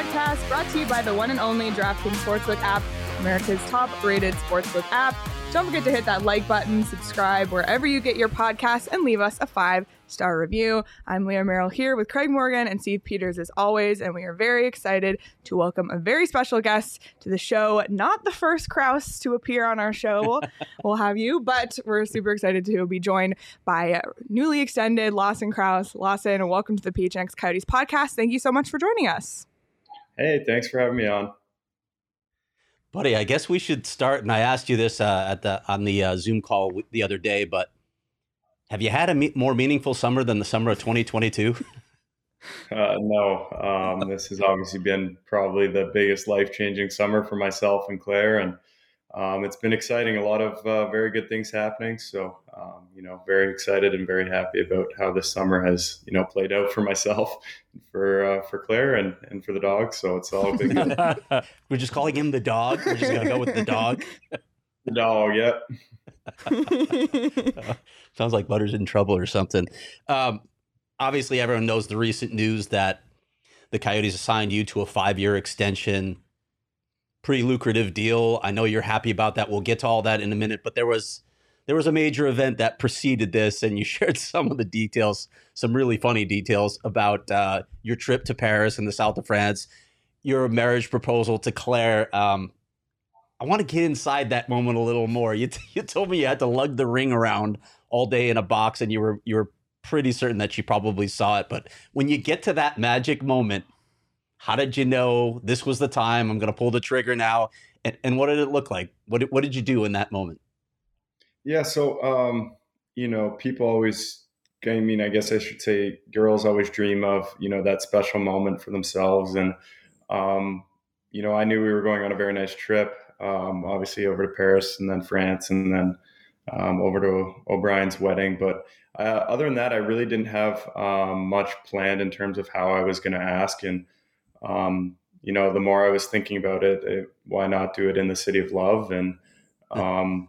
podcast brought to you by the one and only DraftKings Sportsbook app, America's top rated sportsbook app. Don't forget to hit that like button, subscribe wherever you get your podcasts, and leave us a five star review. I'm Leah Merrill here with Craig Morgan and Steve Peters as always, and we are very excited to welcome a very special guest to the show. Not the first Crouse to appear on our show, we'll have you, but we're super excited to be joined by newly extended Lawson Crouse. Lawson, welcome to the PHNX Coyotes podcast. Thank you so much for joining us. Hey, thanks for having me on. Buddy, I guess we should start. And I asked you this uh, at the on the uh, Zoom call the other day, but have you had a me- more meaningful summer than the summer of 2022? Uh, no, um, this has obviously been probably the biggest life changing summer for myself and Claire, and um, it's been exciting. A lot of uh, very good things happening. So, um, you know, very excited and very happy about how this summer has, you know, played out for myself, for uh, for Claire, and and for the dog. So it's all been good. We're just calling him the dog. We're just gonna go with the dog. the dog, yep. Sounds like Butter's in trouble or something. Um, obviously, everyone knows the recent news that the Coyotes assigned you to a five-year extension pretty lucrative deal. I know you're happy about that. We'll get to all that in a minute, but there was there was a major event that preceded this, and you shared some of the details, some really funny details about uh, your trip to Paris and the south of France, your marriage proposal to Claire. Um, I want to get inside that moment a little more. You, t- you told me you had to lug the ring around all day in a box, and you were you were pretty certain that she probably saw it. But when you get to that magic moment, how did you know this was the time? I'm going to pull the trigger now. And, and what did it look like? What did, what did you do in that moment? Yeah, so um, you know, people always. I mean, I guess I should say, girls always dream of you know that special moment for themselves, and um, you know, I knew we were going on a very nice trip. Um, obviously, over to Paris and then France, and then um, over to O'Brien's wedding. But uh, other than that, I really didn't have um, much planned in terms of how I was going to ask. And um, you know, the more I was thinking about it, it, why not do it in the city of love? And um,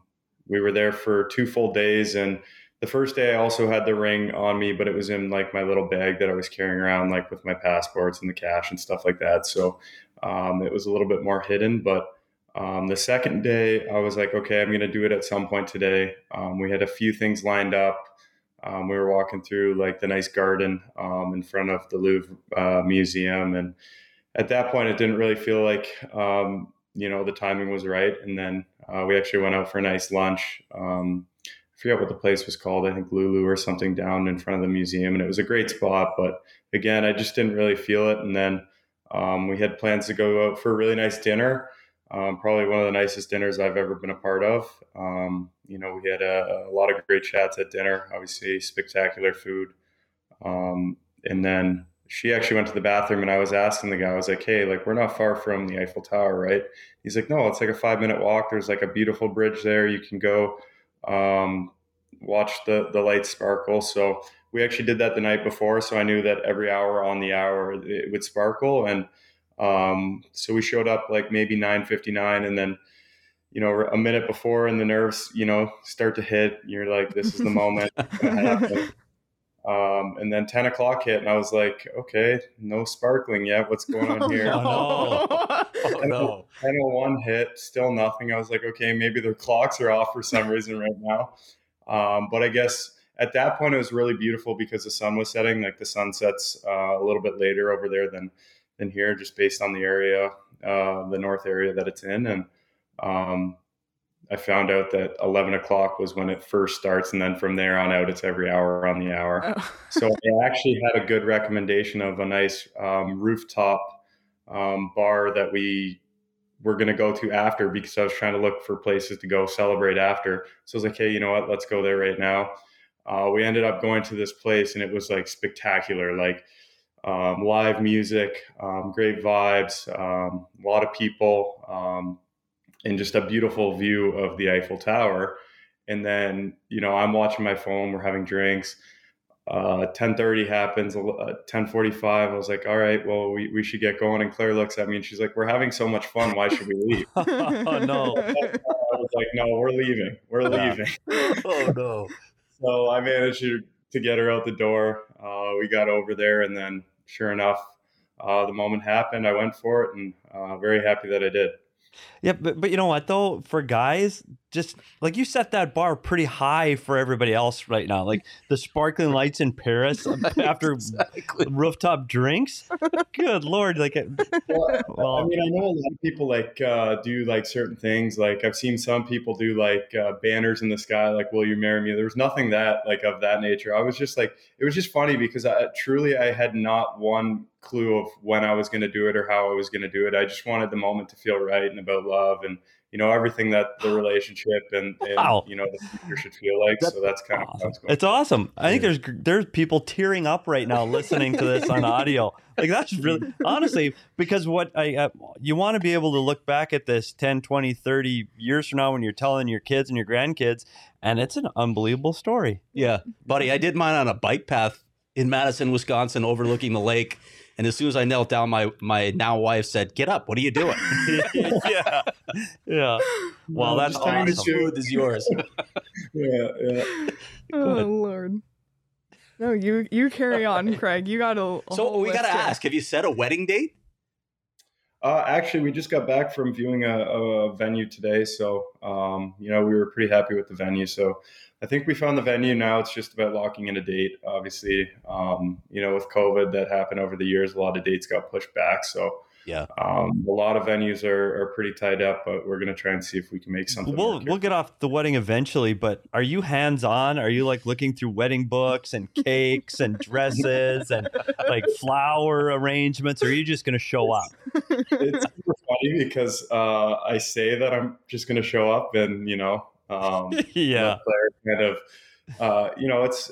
we were there for two full days. And the first day, I also had the ring on me, but it was in like my little bag that I was carrying around, like with my passports and the cash and stuff like that. So um, it was a little bit more hidden. But um, the second day, I was like, okay, I'm going to do it at some point today. Um, we had a few things lined up. Um, we were walking through like the nice garden um, in front of the Louvre uh, Museum, and at that point, it didn't really feel like um, you know the timing was right. And then uh, we actually went out for a nice lunch. Um, I forget what the place was called. I think Lulu or something down in front of the museum, and it was a great spot. But again, I just didn't really feel it. And then um, we had plans to go out for a really nice dinner. Um, probably one of the nicest dinners I've ever been a part of. Um, you know, we had a, a, lot of great chats at dinner, obviously, spectacular food. Um, and then she actually went to the bathroom, and I was asking the guy, I was like, hey, like, we're not far from the Eiffel Tower, right? He's like, no, it's like a five minute walk. There's like a beautiful bridge there. You can go um, watch the, the lights sparkle. So we actually did that the night before. So I knew that every hour on the hour it would sparkle. And um, so we showed up like maybe 9:59, and then you know a minute before, and the nerves you know start to hit. You're like, this is the moment. Um, and then 10 o'clock hit, and I was like, okay, no sparkling yet. What's going on here? oh, no. oh, no. 10:01 hit, still nothing. I was like, okay, maybe their clocks are off for some reason right now. Um, but I guess at that point it was really beautiful because the sun was setting. Like the sun sets uh, a little bit later over there than than here, just based on the area, uh, the north area that it's in. And um, I found out that 11 o'clock was when it first starts, and then from there on out, it's every hour on the hour. Oh. so I actually had a good recommendation of a nice um, rooftop um, bar that we were going to go to after because I was trying to look for places to go celebrate after. So I was like, hey, you know what? Let's go there right now. Uh, we ended up going to this place, and it was like spectacular. Like um, live music, um, great vibes, um, a lot of people, um, and just a beautiful view of the Eiffel Tower. And then, you know, I'm watching my phone. We're having drinks. Uh, 10:30 happens. 10:45. I was like, "All right, well, we, we should get going." And Claire looks at me and she's like, "We're having so much fun. Why should we leave?" oh no! I was like, "No, we're leaving. We're leaving." oh no! So I managed to, to get her out the door. Uh, we got over there, and then sure enough, uh, the moment happened. I went for it, and uh, very happy that I did. Yeah, but but you know what though, for guys, just like you set that bar pretty high for everybody else right now. Like the sparkling lights in Paris after exactly. rooftop drinks. Good lord! Like, well, well, I mean, I know a lot of people like uh, do like certain things. Like I've seen some people do like uh, banners in the sky, like "Will you marry me?" There was nothing that like of that nature. I was just like, it was just funny because I truly I had not one clue of when I was going to do it or how I was going to do it. I just wanted the moment to feel right and about love and you know everything that the relationship and, and wow. you know the future should feel like. That's so that's kind awesome. of it's awesome. I think there's there's people tearing up right now listening to this on audio. Like that's really honestly because what I uh, you want to be able to look back at this 10, 20, 30 years from now when you're telling your kids and your grandkids and it's an unbelievable story. Yeah, buddy, I did mine on a bike path in Madison, Wisconsin, overlooking the lake and as soon as I knelt down, my my now wife said, "Get up! What are you doing?" yeah, yeah. Well, that's awesome. as smooth as yours. yeah, yeah. Oh Lord. No, you you carry on, Craig. You got a. a so we got to ask: Have you set a wedding date? Uh, actually, we just got back from viewing a, a venue today, so um, you know we were pretty happy with the venue. So I think we found the venue now. It's just about locking in a date. Obviously, um, you know, with COVID that happened over the years, a lot of dates got pushed back. So yeah, um, a lot of venues are, are pretty tied up, but we're gonna try and see if we can make something. We'll we'll get off the wedding eventually, but are you hands on? Are you like looking through wedding books and cakes and dresses and like flower arrangements? Or are you just gonna show up? It's funny because uh, I say that I'm just gonna show up, and you know, um, yeah, kind of, uh, you know, it's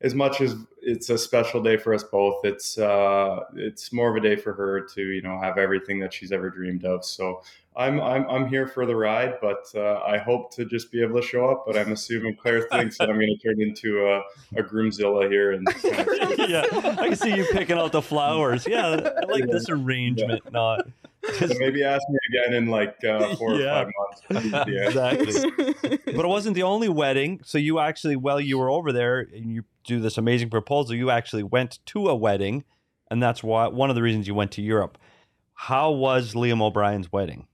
as much as it's a special day for us both. It's uh, it's more of a day for her to you know have everything that she's ever dreamed of. So I'm I'm I'm here for the ride, but uh, I hope to just be able to show up. But I'm assuming Claire thinks that I'm going to turn into a, a groomzilla here. And yeah, I can see you picking out the flowers. Yeah, I like this arrangement. Yeah. Not so maybe ask me again in like uh, four yeah. or five months. Yeah. exactly. but it wasn't the only wedding. So you actually, while you were over there, and you do this amazing proposal, you actually went to a wedding, and that's why one of the reasons you went to Europe. How was Liam O'Brien's wedding?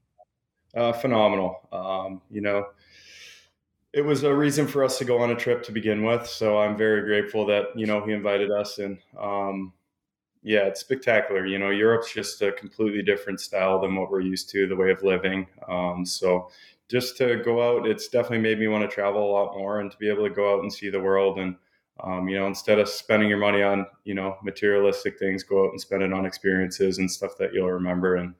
Uh, phenomenal. Um, you know, it was a reason for us to go on a trip to begin with. So I'm very grateful that you know he invited us, and um, yeah, it's spectacular. You know, Europe's just a completely different style than what we're used to, the way of living. Um, so just to go out, it's definitely made me want to travel a lot more and to be able to go out and see the world and um, you know, instead of spending your money on, you know, materialistic things, go out and spend it on experiences and stuff that you'll remember. And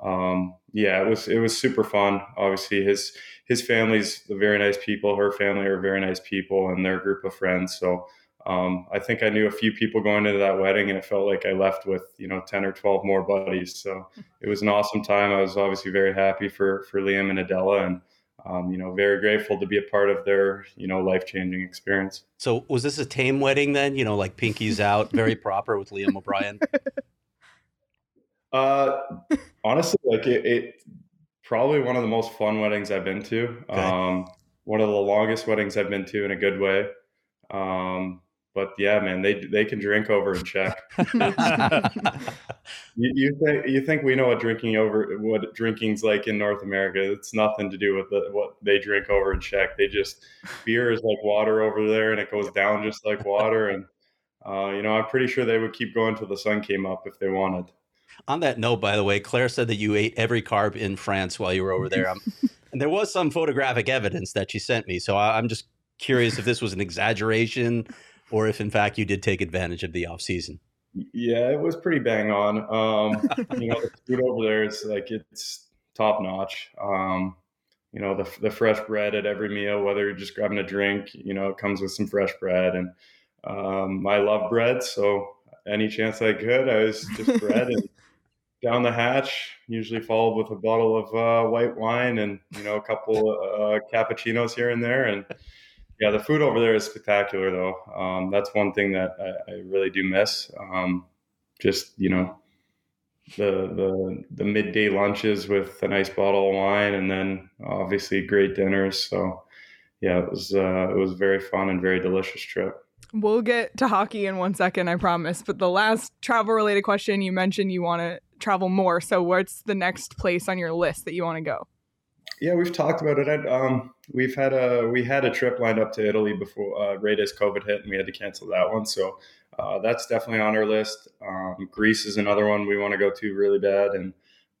um, yeah, it was it was super fun. Obviously, his his family's very nice people. Her family are very nice people, and their group of friends. So um, I think I knew a few people going into that wedding, and it felt like I left with you know ten or twelve more buddies. So it was an awesome time. I was obviously very happy for for Liam and Adela, and um, you know, very grateful to be a part of their, you know, life changing experience. So, was this a tame wedding then? You know, like Pinky's out, very proper with Liam O'Brien. Uh, honestly, like it, it, probably one of the most fun weddings I've been to. Okay. Um, one of the longest weddings I've been to in a good way. Um, but yeah, man, they they can drink over in Czech. you, you, think you think we know what drinking over what drinking's like in North America? It's nothing to do with the, what they drink over in Czech. They just beer is like water over there, and it goes down just like water. And uh, you know, I'm pretty sure they would keep going till the sun came up if they wanted. On that note, by the way, Claire said that you ate every carb in France while you were over there. Um, and there was some photographic evidence that she sent me, so I, I'm just curious if this was an exaggeration or if in fact you did take advantage of the off season. Yeah, it was pretty bang on. Um, you know, the food over there is like it's top notch. Um, you know, the the fresh bread at every meal, whether you're just grabbing a drink, you know, it comes with some fresh bread, and um, I love bread, so any chance I could, I was just bread and down the hatch. Usually followed with a bottle of uh, white wine and you know a couple uh, cappuccinos here and there, and yeah, the food over there is spectacular, though. Um, that's one thing that I, I really do miss. Um, just you know, the the the midday lunches with a nice bottle of wine, and then obviously great dinners. So yeah, it was uh, it was very fun and very delicious trip. We'll get to hockey in one second, I promise. But the last travel related question you mentioned you want to travel more. So, what's the next place on your list that you want to go? Yeah, we've talked about it. I, um, we've had a we had a trip lined up to Italy before uh, right as COVID hit, and we had to cancel that one. So uh, that's definitely on our list. Um, Greece is another one we want to go to really bad, and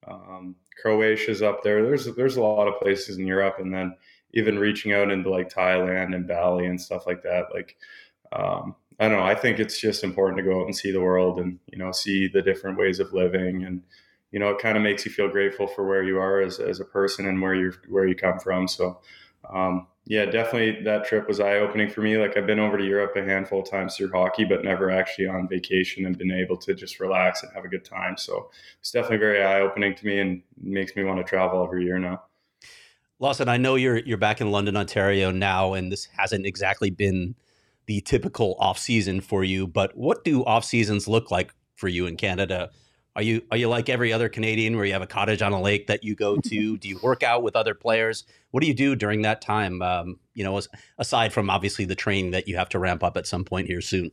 um, Croatia's up there. There's there's a lot of places in Europe, and then even reaching out into like Thailand and Bali and stuff like that. Like um, I don't know. I think it's just important to go out and see the world and you know see the different ways of living and you know it kind of makes you feel grateful for where you are as, as a person and where you where you come from. So um, yeah, definitely that trip was eye opening for me. Like I've been over to Europe a handful of times through hockey, but never actually on vacation and been able to just relax and have a good time. So it's definitely very eye opening to me and makes me want to travel every year now. Lawson, I know you're you're back in London, Ontario now, and this hasn't exactly been the typical off season for you. But what do off seasons look like for you in Canada? Are you are you like every other Canadian where you have a cottage on a lake that you go to? do you work out with other players? What do you do during that time? Um, you know, aside from obviously the training that you have to ramp up at some point here soon.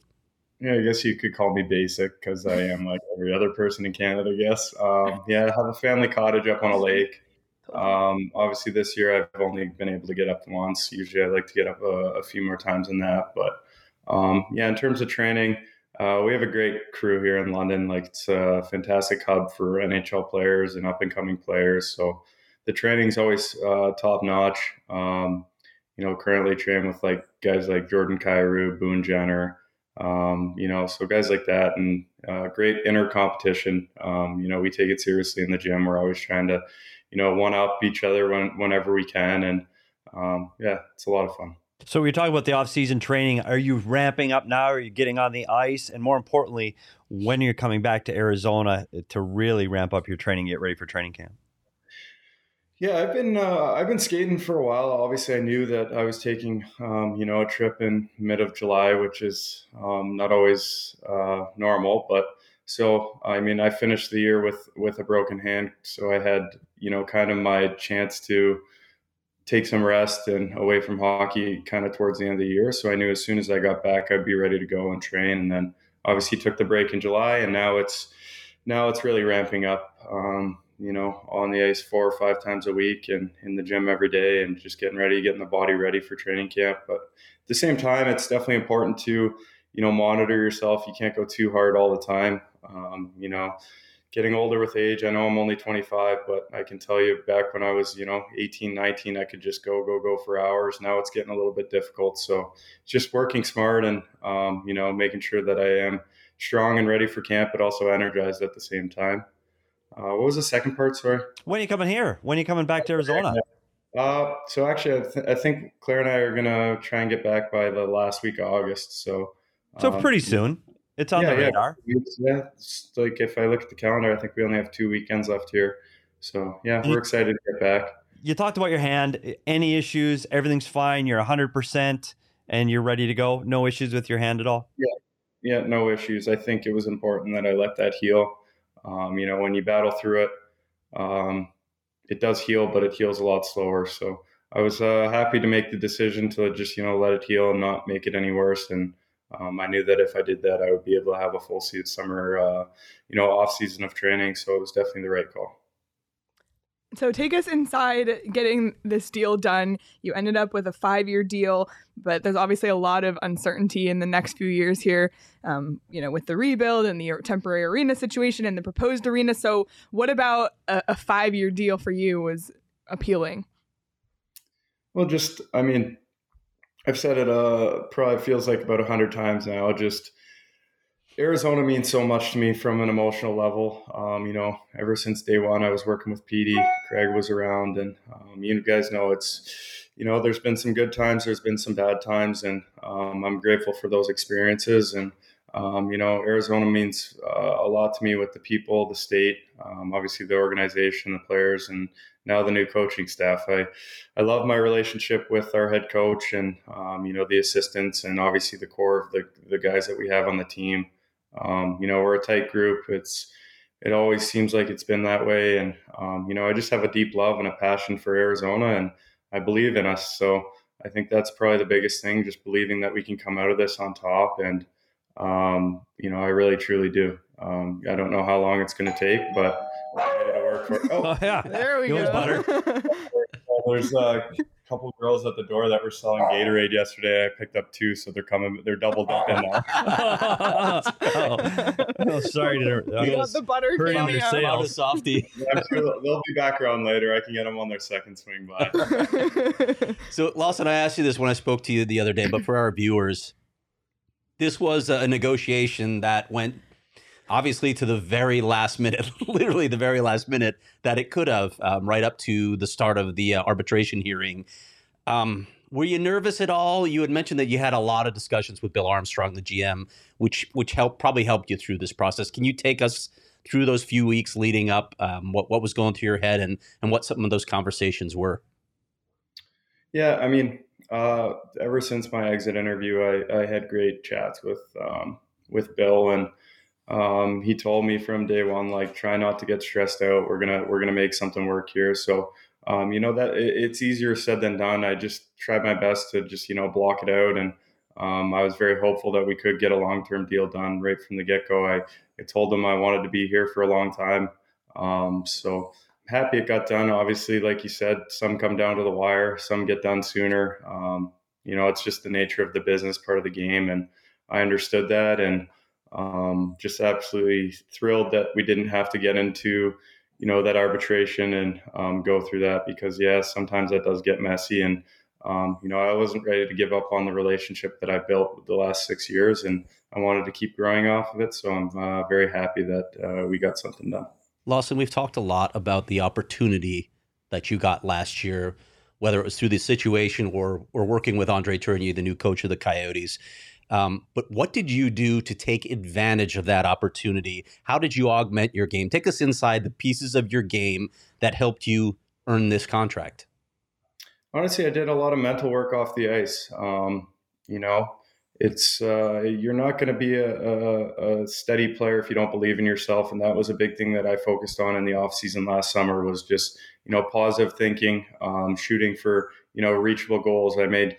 Yeah, I guess you could call me basic because I am like every other person in Canada. I guess. Um, yeah, I have a family cottage up on a lake. Um, obviously, this year I've only been able to get up once. Usually, I like to get up a, a few more times than that. But um, yeah, in terms of training, uh, we have a great crew here in London. Like it's a fantastic hub for NHL players and up and coming players. So the training's always uh, top notch. Um, you know, currently train with like guys like Jordan Kyrou, Boone Jenner. Um, you know, so guys like that, and uh, great inner competition. Um, you know, we take it seriously in the gym. We're always trying to you know, one up each other when, whenever we can. And um, yeah, it's a lot of fun. So we are talking about the off-season training. Are you ramping up now? Are you getting on the ice? And more importantly, when you're coming back to Arizona to really ramp up your training, get ready for training camp? Yeah, I've been uh, I've been skating for a while. Obviously, I knew that I was taking um, you know a trip in mid of July, which is um, not always uh, normal, but so I mean, I finished the year with with a broken hand, so I had you know kind of my chance to take some rest and away from hockey kind of towards the end of the year. So I knew as soon as I got back, I'd be ready to go and train. And then obviously took the break in July, and now it's now it's really ramping up. Um, you know, on the ice four or five times a week and in the gym every day and just getting ready, getting the body ready for training camp. But at the same time, it's definitely important to, you know, monitor yourself. You can't go too hard all the time. Um, you know, getting older with age. I know I'm only 25, but I can tell you back when I was, you know, 18, 19, I could just go, go, go for hours. Now it's getting a little bit difficult. So just working smart and, um, you know, making sure that I am strong and ready for camp, but also energized at the same time. Uh, what was the second part? Sorry. When are you coming here? When are you coming back to Arizona? Uh, so actually, I, th- I think Claire and I are gonna try and get back by the last week of August. So, so um, pretty soon. It's on yeah, the radar. Yeah, it's like if I look at the calendar, I think we only have two weekends left here. So yeah, we're excited to get back. You talked about your hand. Any issues? Everything's fine. You're 100 percent, and you're ready to go. No issues with your hand at all. Yeah, yeah, no issues. I think it was important that I let that heal. Um, you know, when you battle through it, um, it does heal, but it heals a lot slower. So I was uh, happy to make the decision to just you know let it heal and not make it any worse and um, I knew that if I did that, I would be able to have a full season summer, uh, you know, off season of training. So it was definitely the right call. So take us inside getting this deal done. You ended up with a five-year deal, but there's obviously a lot of uncertainty in the next few years here. Um, you know, with the rebuild and the temporary arena situation and the proposed arena. So, what about a, a five-year deal for you was appealing? Well, just I mean, I've said it uh probably feels like about a hundred times now. Just Arizona means so much to me from an emotional level. Um, you know, ever since day one, I was working with Petey. Craig was around, and um, you guys know it's. You know, there's been some good times, there's been some bad times, and um, I'm grateful for those experiences. And um, you know, Arizona means uh, a lot to me with the people, the state, um, obviously the organization, the players, and now the new coaching staff. I, I love my relationship with our head coach and, um, you know, the assistants and obviously the core of the, the guys that we have on the team. Um, you know, we're a tight group. It's, it always seems like it's been that way. And, um, you know, I just have a deep love and a passion for Arizona and I believe in us. So, I think that's probably the biggest thing, just believing that we can come out of this on top. And, um, you know, I really truly do. Um, I don't know how long it's going to take, but I'm ready to work for Oh, Oh, yeah. There we It was go. there's a couple girls at the door that were selling oh. Gatorade yesterday. I picked up two, so they're coming. They're double dipping now. oh, oh, sorry to We I got the butter hurting coming your out. sales. Out of softy. I'm sure they'll, they'll be back around later. I can get them on their second swing by. So, Lawson, I asked you this when I spoke to you the other day, but for our viewers, this was a negotiation that went obviously to the very last minute, literally the very last minute that it could have, um, right up to the start of the uh, arbitration hearing. Um, were you nervous at all? You had mentioned that you had a lot of discussions with Bill Armstrong, the GM, which which helped probably helped you through this process. Can you take us through those few weeks leading up? Um, what what was going through your head, and and what some of those conversations were? Yeah, I mean, uh, ever since my exit interview, I, I had great chats with um, with Bill, and um, he told me from day one, like, try not to get stressed out. We're gonna we're gonna make something work here. So, um, you know that it, it's easier said than done. I just tried my best to just you know block it out, and um, I was very hopeful that we could get a long term deal done right from the get go. I, I told him I wanted to be here for a long time, um, so happy it got done. Obviously, like you said, some come down to the wire, some get done sooner. Um, you know, it's just the nature of the business, part of the game, and I understood that, and um, just absolutely thrilled that we didn't have to get into, you know, that arbitration and um, go through that because yeah, sometimes that does get messy, and um, you know, I wasn't ready to give up on the relationship that I built the last six years, and I wanted to keep growing off of it. So I'm uh, very happy that uh, we got something done. Lawson, we've talked a lot about the opportunity that you got last year, whether it was through the situation or or working with Andre Tourigny, the new coach of the Coyotes. Um, but what did you do to take advantage of that opportunity? How did you augment your game? Take us inside the pieces of your game that helped you earn this contract. Honestly, I did a lot of mental work off the ice. Um, you know, it's uh, you're not going to be a, a, a, steady player if you don't believe in yourself, and that was a big thing that I focused on in the off season last summer. Was just you know positive thinking, um, shooting for you know reachable goals. I made.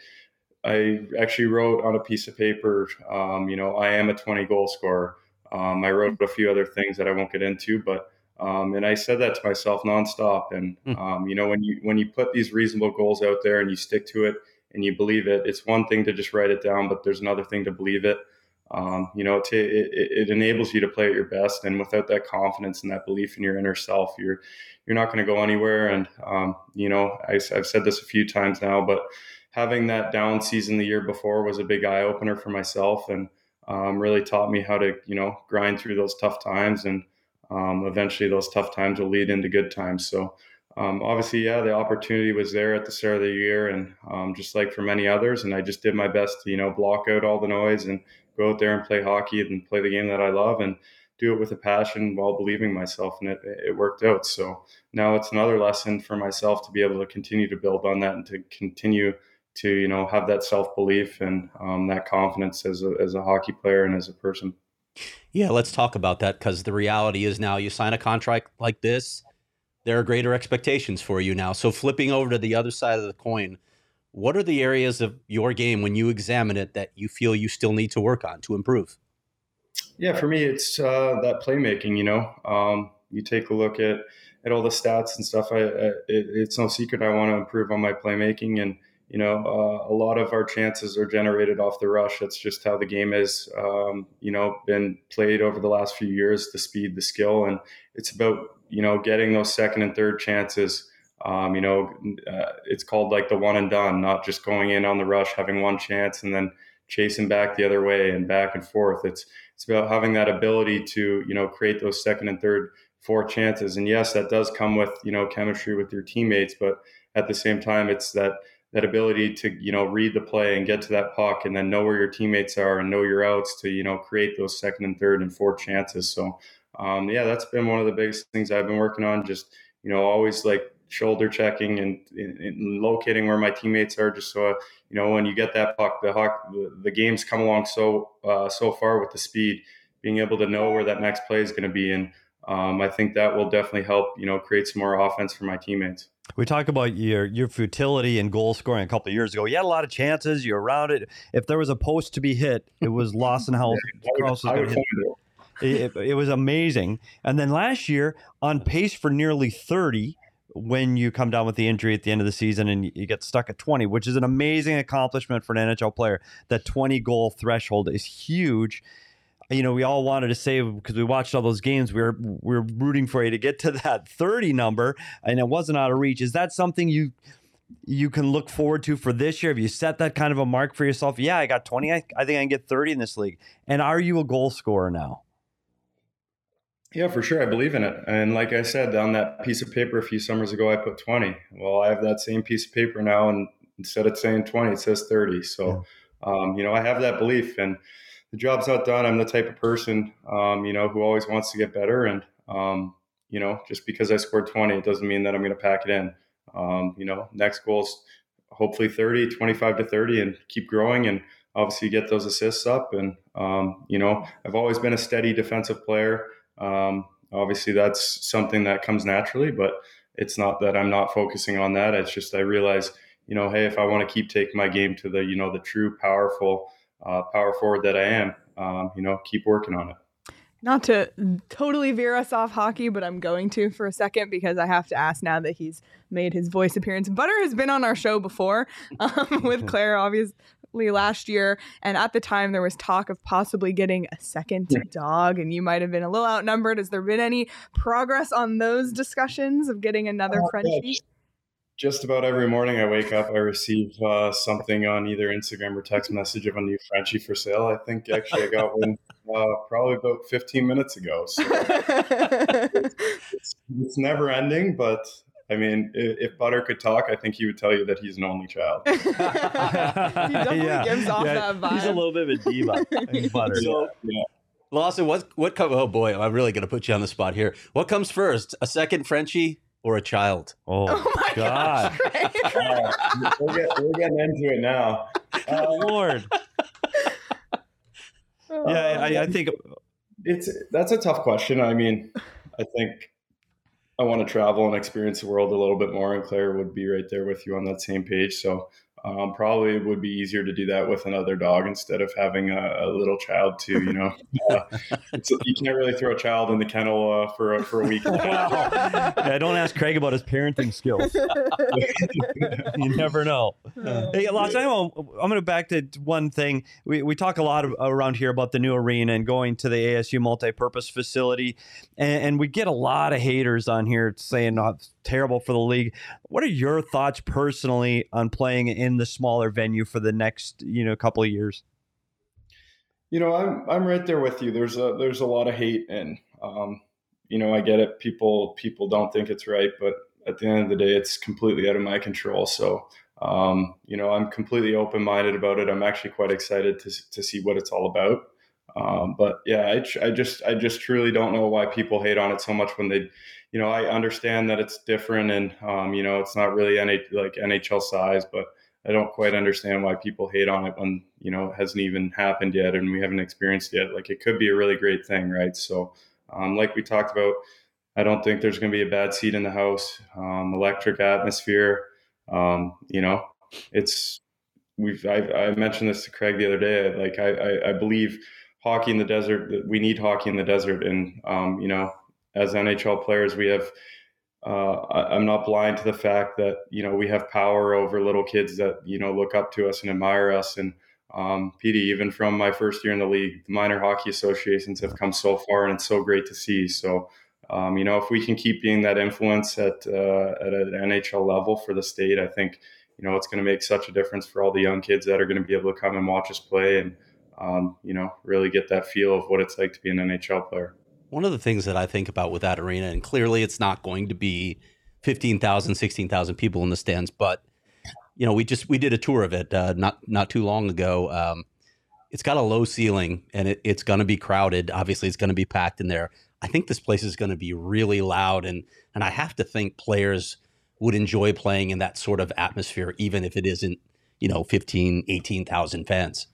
I actually wrote on a piece of paper, um, you know, I am a 20 goal scorer. Um, I wrote a few other things that I won't get into, but um, and I said that to myself nonstop. And um, you know, when you when you put these reasonable goals out there and you stick to it and you believe it, it's one thing to just write it down, but there's another thing to believe it. Um, you know, it, it, it, enables you to play at your best, and without that confidence and that belief in your inner self, you're you're not going to go anywhere. And um, you know, I, I've said this a few times now, but having that down season the year before was a big eye opener for myself, and um, really taught me how to you know grind through those tough times and um, eventually those tough times will lead into good times. So um, obviously, yeah, the opportunity was there at the start of the year, and um, just like for many others, and I just did my best to you know block out all the noise and go out there and play hockey and play the game that I love and do it with a passion while believing myself, and it it worked out. So now it's another lesson for myself to be able to continue to build on that and to continue to you know have that self belief and um, that confidence as a, as a hockey player and as a person. Yeah, let's talk about that because the reality is now you sign a contract like this, there are greater expectations for you now. So flipping over to the other side of the coin, what are the areas of your game when you examine it that you feel you still need to work on to improve? Yeah, for me, it's uh, that playmaking. You know, um, you take a look at at all the stats and stuff. I, I it, it's no secret I want to improve on my playmaking and you know, uh, a lot of our chances are generated off the rush. That's just how the game is, um, you know, been played over the last few years. The speed, the skill, and it's about you know getting those second and third chances. Um, you know, uh, it's called like the one and done, not just going in on the rush, having one chance and then chasing back the other way and back and forth. It's it's about having that ability to you know create those second and third, four chances. And yes, that does come with you know chemistry with your teammates, but at the same time, it's that that ability to you know read the play and get to that puck and then know where your teammates are and know your outs to you know create those second and third and fourth chances. So um, yeah that's been one of the biggest things i've been working on just you know always like shoulder checking and, and locating where my teammates are just so you know when you get that puck the hawk the, the games come along so uh, so far with the speed being able to know where that next play is going to be. And um, i think that will definitely help you know create some more offense for my teammates We talk about your your futility and goal scoring a couple of years ago. You had a lot of chances. You were around it. If there was a post to be hit, it was Lawson Crouse. Cross was hit. It, it was amazing. And then last year, on pace for nearly 30 when you come down with the injury at the end of the season and you get stuck at 20, which is an amazing accomplishment for an NHL player. That 20 goal threshold is huge. You know, we all wanted to say because we watched all those games, we were we are rooting for you to get to that 30 number, and it wasn't out of reach. Is that something you you can look forward to for this year? Have you set that kind of a mark for yourself? Yeah, I got 20. I, I think I can get 30 in this league. And are you a goal scorer now? Yeah, for sure. I believe in it. And like I said, on that piece of paper a few summers ago, I put 20. Well, I have that same piece of paper now, and instead of saying 20, it says 30. So, um, you know, I have that belief, and the job's not done. I'm the type of person, um, you know, who always wants to get better. And, um, you know, just because I scored 20, it doesn't mean that I'm going to pack it in. Um, you know, next goal's hopefully 30, 25 to 30, and keep growing. And obviously get those assists up. And, um, you know, I've always been a steady defensive player. Um, obviously, that's something that comes naturally, but it's not that I'm not focusing on that. It's just I realize, you know, hey, if I want to keep taking my game to the, you know, the true powerful uh, power forward that I am, um, you know, keep working on it. Not to totally veer us off hockey, but I'm going to for a second because I have to ask now that he's made his voice appearance. Butter has been on our show before um, with Claire, obviously last year, and at the time there was talk of possibly getting a second yeah. dog, and you might have been a little outnumbered. Has there been any progress on those discussions of getting another uh, Frenchie? Yeah. Just about every morning I wake up, I receive uh, something on either Instagram or text message of a new Frenchie for sale. I think actually I got one uh, probably about 15 minutes ago. So it's, it's, it's, never ending, but I mean, if Butter could talk, I think he would tell you that he's an only child. he definitely yeah. gives off yeah. that vibe. He's a little bit of a diva. Butter. So, yeah. Lawson, what what come? Oh boy, I'm really going to put you on the spot here. What comes first, a second Frenchie or a child? Oh, oh my God! uh, we're, get, we're, getting into it now. Uh, Lord. yeah, I, I think it's that's a tough question. I mean, I think I want to travel and experience the world a little bit more, and Claire would be right there with you on that same page. So um, probably it would be easier to do that with another dog instead of having a, a little child too. You know, uh, you can't really throw a child in the kennel uh, for a, for a week. yeah, don't ask Craig about his parenting skills. you never know. Hey, Lots, I'm going to back to one thing. We we talk a lot of, around here about the new arena and going to the ASU multi-purpose facility, and, and we get a lot of haters on here saying oh, it's terrible for the league. What are your thoughts personally on playing in in the smaller venue for the next you know couple of years? You know, I'm I'm right there with you. There's a there's a lot of hate, and um, you know, I get it. People people don't think it's right, but at the end of the day, it's completely out of my control. So, um, you know, I'm completely open minded about it. I'm actually quite excited to to see what it's all about. Um, but yeah, I, I just I just truly don't know why people hate on it so much when they, you know, I understand that it's different and um, you know it's not really any like NHL size, but I don't quite understand why people hate on it when you know it hasn't even happened yet and we haven't experienced yet. Like it could be a really great thing, right? So, um, like we talked about, I don't think there's going to be a bad seat in the house. Um, electric atmosphere, um, you know, it's we've I, I, mentioned this to Craig the other day. Like I, I, I believe hockey in the desert. We need hockey in the desert, and um, you know, as NHL players, we have uh, I, am not blind to the fact that you know we have power over little kids that you know look up to us and admire us. And um, Petey, even from my first year in the league, the minor hockey associations have come so far, and it's so great to see. So. Um, you know, if we can keep being that influence at uh, at an NHL level for the state, I think you know it's going to make such a difference for all the young kids that are going to be able to come and watch us play, and um, you know, really get that feel of what it's like to be an NHL player. One of the things that I think about with that arena, and clearly it's not going to be 15,000, 16,000 people in the stands, but you know, we just we did a tour of it uh, not not too long ago. Um, it's got a low ceiling and it, it's going to be crowded. Obviously, it's going to be packed in there. I think this place is going to be really loud, and and I have to think players would enjoy playing in that sort of atmosphere, even if it isn't, you know, 15, 18,000 fans.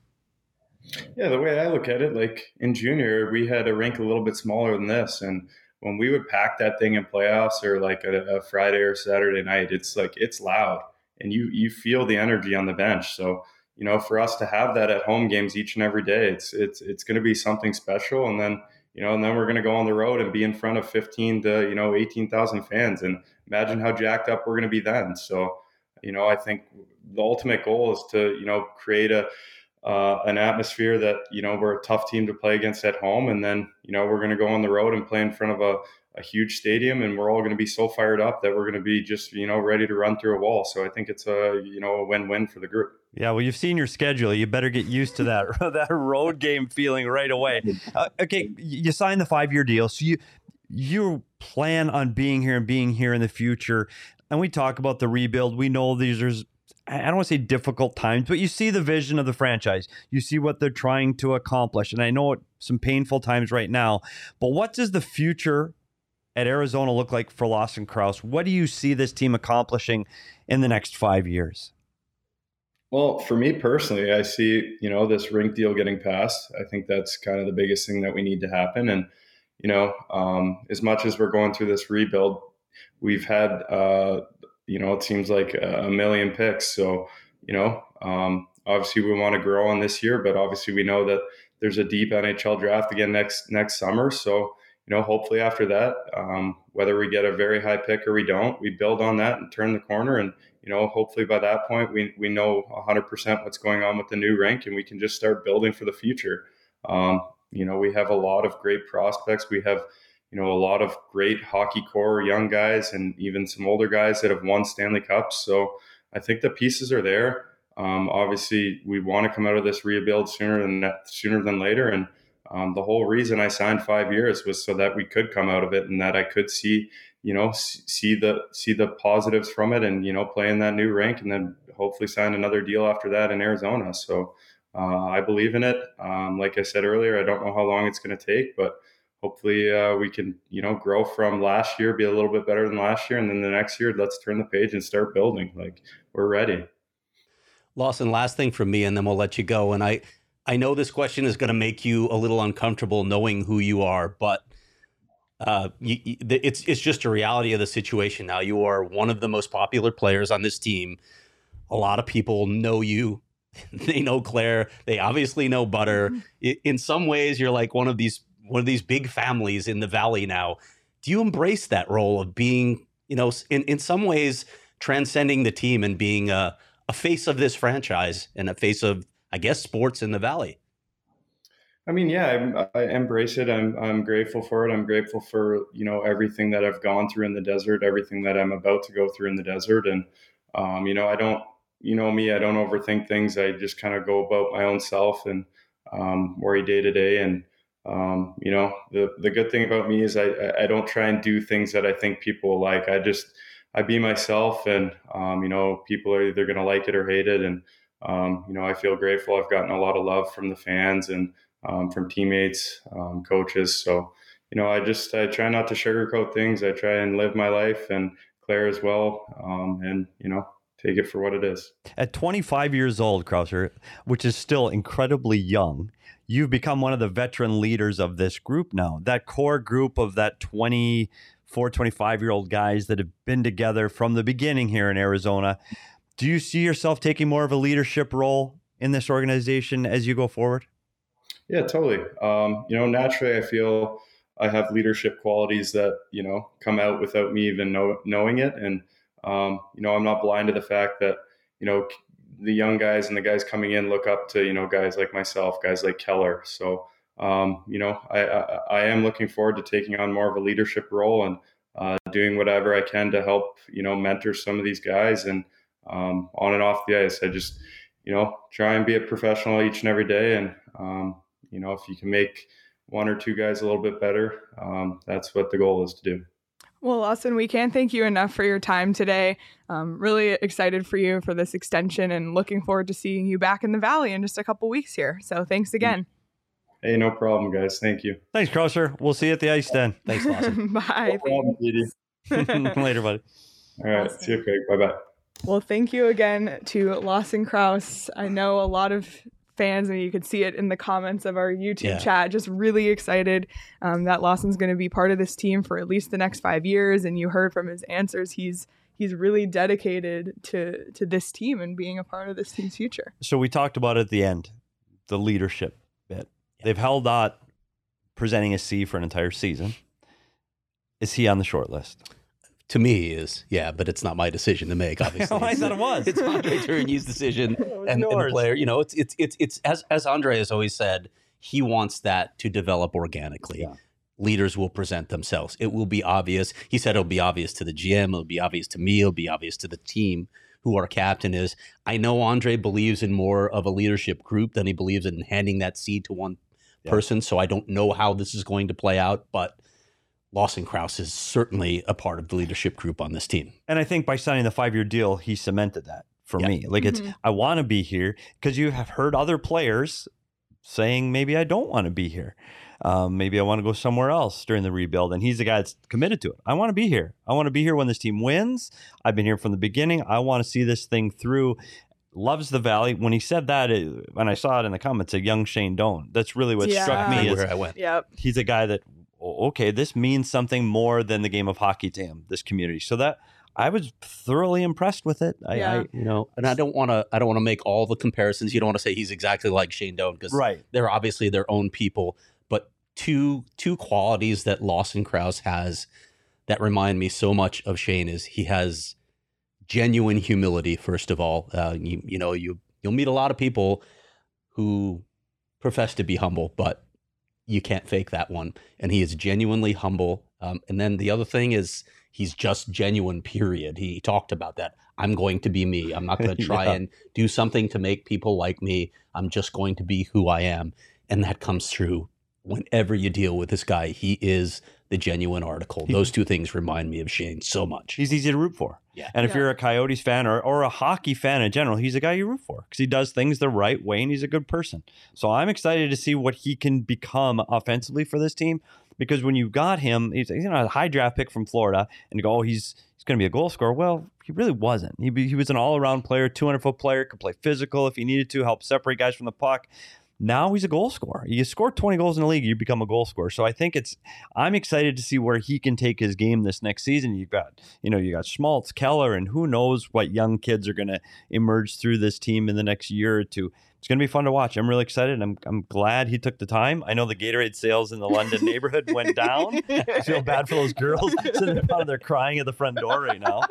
Yeah, the way I look at it, like in junior, we had a rink a little bit smaller than this, and when we would pack that thing in playoffs or like a, a Friday or Saturday night, it's like it's loud and you you feel the energy on the bench. So you know, for us to have that at home games each and every day, it's it's it's going to be something special. And then you know, and then we're going to go on the road and be in front of 15 to you know 18,000 fans, and imagine how jacked up we're going to be then. So you know, I think the ultimate goal is to you know create a uh, an atmosphere that you know we're a tough team to play against at home, and then you know we're going to go on the road and play in front of a, a huge stadium, and we're all going to be so fired up that we're going to be just you know ready to run through a wall. So I think it's a you know a win-win for the group. Yeah, well, you've seen your schedule. You better get used to that that road game feeling right away. Uh, okay, you signed the five-year deal, so you you plan on being here and being here in the future. And we talk about the rebuild. We know these are I don't want to say difficult times, but you see the vision of the franchise. You see what they're trying to accomplish. And I know some painful times right now, but what does the future at Arizona look like for Lawson Crouse? What do you see this team accomplishing in the next five years? Well, for me personally, I see, you know, this rink deal getting passed. I think that's kind of the biggest thing that we need to happen. And, you know, um, as much as we're going through this rebuild, we've had uh, you know, it seems like a million picks. So, you know, um, obviously we want to grow on this year, but obviously we know that there's a deep NHL draft again next next summer. So, you know, hopefully after that, um, whether we get a very high pick or we don't, we build on that and turn the corner. And you know, hopefully by that point, we we know 100% what's going on with the new rank, and we can just start building for the future. Um, you know, we have a lot of great prospects. We have you know, a lot of great hockey core young guys and even some older guys that have won Stanley Cups. So I think the pieces are there. Um, obviously, we want to come out of this rebuild sooner than sooner than later, and um, the whole reason I signed five years was so that we could come out of it and that I could see, you know, see the see the positives from it, and you know, play in that new rank, and then hopefully sign another deal after that in Arizona. So uh, I believe in it. Um, like I said earlier, I don't know how long it's going to take, but hopefully uh, we can you know grow from last year be a little bit better than last year and then the next year let's turn the page and start building like we're ready lawson last thing from me and then we'll let you go and i i know this question is going to make you a little uncomfortable knowing who you are but uh, you, it's it's just a reality of the situation now. You are one of the most popular players on this team. A lot of people know you. they know Claire. They obviously know Butter. Mm-hmm. In some ways, you're like one of these one of these big families in the valley now. Do you embrace that role of being, you know, in, in some ways transcending the team and being a, a face of this franchise and a face of, I guess, sports in the valley? I mean, yeah, I, I, embrace it. I'm I'm grateful for it. I'm grateful for you know everything that I've gone through in the desert, everything that I'm about to go through in the desert, and um, you know, I don't, you know me, I don't overthink things. I just kind of go about my own self and um, worry day to day, and um, you know, the the good thing about me is I I don't try and do things that I think people like. I just I be myself, and um, you know, people are either going to like it or hate it. And um, you know, I feel grateful. I've gotten a lot of love from the fans and um, from teammates, um, coaches. So you know, I just I try not to sugarcoat things. I try and live my life, and Claire as well. Um, and you know, take it for what it is. At 25 years old, Crouser, which is still incredibly young, you've become one of the veteran leaders of this group now. That core group of that 24, 25 year old guys that have been together from the beginning here in Arizona. Do you see yourself taking more of a leadership role in this organization as you go forward? Yeah, totally. Um, you know, naturally, I feel I have leadership qualities that you know come out without me even know, knowing it, and um, you know, I'm not blind to the fact that you know the young guys and the guys coming in look up to you know guys like myself, guys like Keller. So um, you know, I, I, I am looking forward to taking on more of a leadership role and uh, doing whatever I can to help you know mentor some of these guys and um, on and off the ice. I just you know try and be a professional each and every day, and um, you know if you can make one or two guys a little bit better, um, that's what the goal is to do. Well, Lawson, we can't thank you enough for your time today. Um, really excited for you for this extension and looking forward to seeing you back in the Valley in just a couple weeks here. So thanks again. Hey, no problem, guys. Thank you. Thanks, Crouser. We'll see you at the ice then. Thanks, Lawson. Bye. No problem, Later, buddy. All right. Awesome. See you, Craig. Bye bye. Well, thank you again to Lawson Crouse. I know a lot of fans, and you could see it in the comments of our YouTube Yeah. chat. Just really excited um, that Lawson's going to be part of this team for at least the next five years. And you heard from his answers, he's he's really dedicated to to this team and being a part of this team's future. So we talked about at the end the leadership bit. They've held out presenting a C for an entire season. Is he on the short list? To me, is yeah, but it's not my decision to make. Obviously, I It's- thought it was. It's Andre Tourigny's decision, and, and the player. You know, it's it's it's it's as as Andre has always said, he wants that to develop organically. Yeah. Leaders will present themselves. It will be obvious. He said it'll be obvious to the GM. It'll be obvious to me. It'll be obvious to the team who our captain is. I know Andre believes in more of a leadership group than he believes in handing that seed to one Yeah. person. So I don't know how this is going to play out, but Lawson Crouse is certainly a part of the leadership group on this team. And I think by signing the five year deal, he cemented that for Yeah. me. Like it's Mhm. I want to be here because you have heard other players saying maybe I don't want to be here. Um, maybe I want to go somewhere else during the rebuild. And he's the guy that's committed to it. I want to be here. I want to be here when this team wins. I've been here from the beginning. I want to see this thing through. Loves the valley. When he said that, it, when I saw it in the comments, a young Shane Doan. That's really what struck me. Is where I went. Yep. he's a guy that o- okay, this means something more than the game of hockey to him, this community. So that I was thoroughly impressed with it. I, Yeah. I you know and i don't want to i don't want to make all the comparisons you don't want to say he's exactly like shane doan because right. they're obviously their own people but two two qualities that lawson crouse has that remind me so much of shane is he has genuine humility first of all uh, you, you know you you'll meet a lot of people who profess to be humble but you can't fake that one. And he is genuinely humble. Um, and then the other thing is he's just genuine period. He talked about that. I'm going to be me. I'm not going to try Yeah. and do something to make people like me. I'm just going to be who i am. And that comes through whenever you deal with this guy he is the genuine article those two things remind me of shane so much He's easy to root for. Yeah. And if Yeah. you're a Coyotes fan or, or a hockey fan in general, he's a guy you root for because he does things the right way and he's a good person. So I'm excited to see what he can become offensively for this team because when you got him, he's you know a high draft pick from Florida, and you go, oh, he's he's going to be a goal scorer. Well, he really wasn't. He, he was an all around player, 200 foot player, could play physical if he needed to, help separate guys from the puck. Now he's a goal scorer. You score 20 goals in the league, you become a goal scorer. So I think it's I'm excited to see where he can take his game this next season. You've got, you know, you got Schmaltz, Keller, and who knows what young kids are going to emerge through this team in the next year or two. It's going to be fun to watch. I'm really excited. I'm, I'm glad he took the time. I know the Gatorade sales in the London neighborhood went down. I feel bad for those girls sitting down there crying at the front door right now.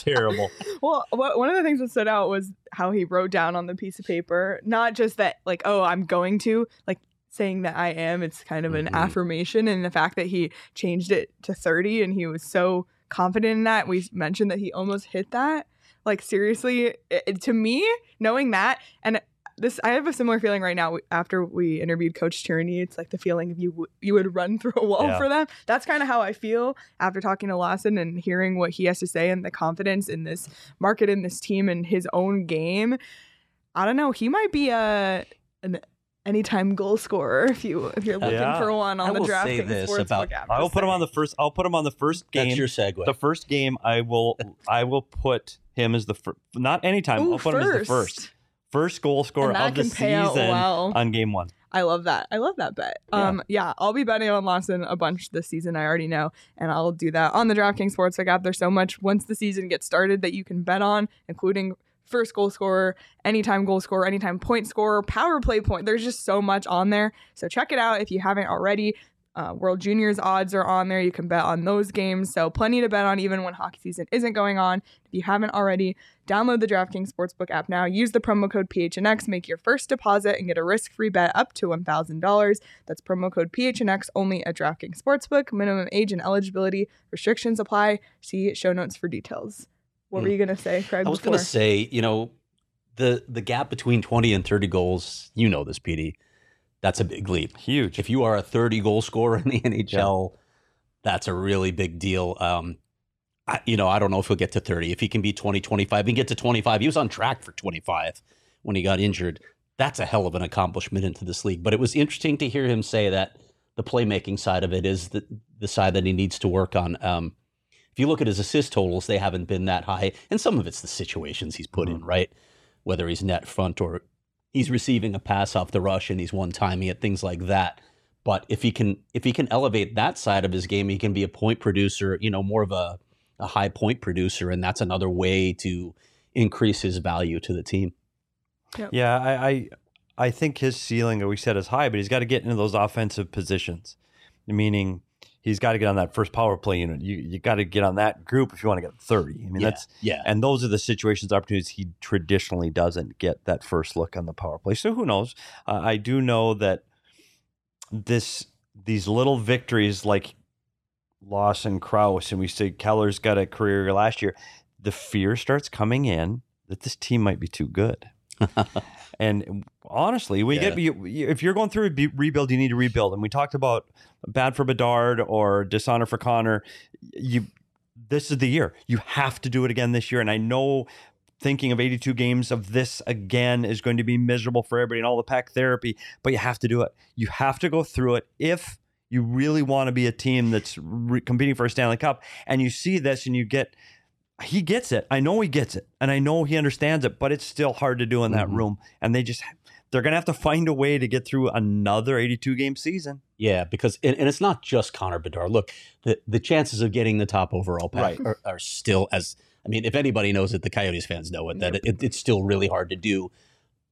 Terrible. Well, what, one of the things that stood out was how he wrote down on the piece of paper, not just that, like, oh, I'm going to, like, saying that I am. It's kind of an Mhm. affirmation. And the fact that he changed it to 30 and he was so confident in that. We mentioned that he almost hit that. Like, seriously, it, it- to me, knowing that, and this, I have a similar feeling right now after we interviewed Coach Tourigny. It's like the feeling of you you would run through a wall Yeah. for them. That's kind of how I feel after talking to Lawson and hearing what he has to say and the confidence in this market in this team and his own game. I don't know. He might be a an anytime goal scorer if you if you're looking Yeah. for one on I the will say this about- app. I will put him on the first. I'll put him on the first game. that's your segue the first game I will I will put him as the first not anytime Ooh, I'll put him as the first first goal scorer of the can pay out season well. on game one. I love that. I love that bet. Yeah. Um, yeah, I'll be betting on Lawson a bunch this season. I already know, and I'll do that on the DraftKings Sportsbook app. There's so much once the season gets started that you can bet on, including first goal scorer, anytime goal scorer, anytime point scorer, power play point. There's just so much on there. So check it out if you haven't already. Uh, World Juniors odds are on there. You can bet on those games. So plenty to bet on even when hockey season isn't going on. If you haven't already, download the DraftKings Sportsbook app now. Use the promo code PHNX, make your first deposit, and get a risk-free bet up to $1,000. That's promo code PHNX only at DraftKings Sportsbook. Minimum age and eligibility restrictions apply. See show notes for details. What were Hmm. you gonna say, Craig? I was going to say, you know, the the gap between 20 and 30 goals, you know this, Petey. That's a big leap. Huge. If you are a 30 goal scorer in the NHL, that's a really big deal. Um, I, you know, I don't know if he'll get to 30. If he can be 20, 25, he can get to 25. He was on track for 25 when he got injured. That's a hell of an accomplishment into this league. But it was interesting to hear him say that the playmaking side of it is the, the side that he needs to work on. Um, if you look at his assist totals, they haven't been that high. And some of it's the situations he's put in, right? Whether he's net front or he's receiving a pass off the rush and he's one timing it, things like that. But if he can if he can elevate that side of his game, he can be a point producer, you know, more of a, a high point producer, and that's another way to increase his value to the team. Yeah, I, I I think his ceiling, we said, is high, but he's got to get into those offensive positions, meaning he's got to get on that first power play unit. You you got to get on that group if you want to get thirty. I mean, yeah, that's yeah, and those are the situations, opportunities he traditionally doesn't get that first look on the power play. So who knows? Uh, I do know that this these little victories like Lawson Crouse and we say Keller's got a career last year. The fear starts coming in that this team might be too good. and honestly, you Yeah. get if you're going through a rebuild, you need to rebuild. And we talked about bad for Bedard or dishonor for Connor. You, this is the year. You have to do it again this year. And I know thinking of 82 games of this again is going to be miserable for everybody and all the pack therapy, but you have to do it. You have to go through it if you really want to be a team that's re- competing for a Stanley Cup. And you see this and you get he gets it. I know he gets it, and I know he understands it, but it's still hard to do in that Mhm. room. And they just they're gonna have to find a way to get through another 82 game season. Yeah, because and, and it's not just Connor Bedard. Look, the the chances of getting the top overall pack Right. are, are still as I mean, if anybody knows it, the Coyotes fans know it that it, it's still really hard to do.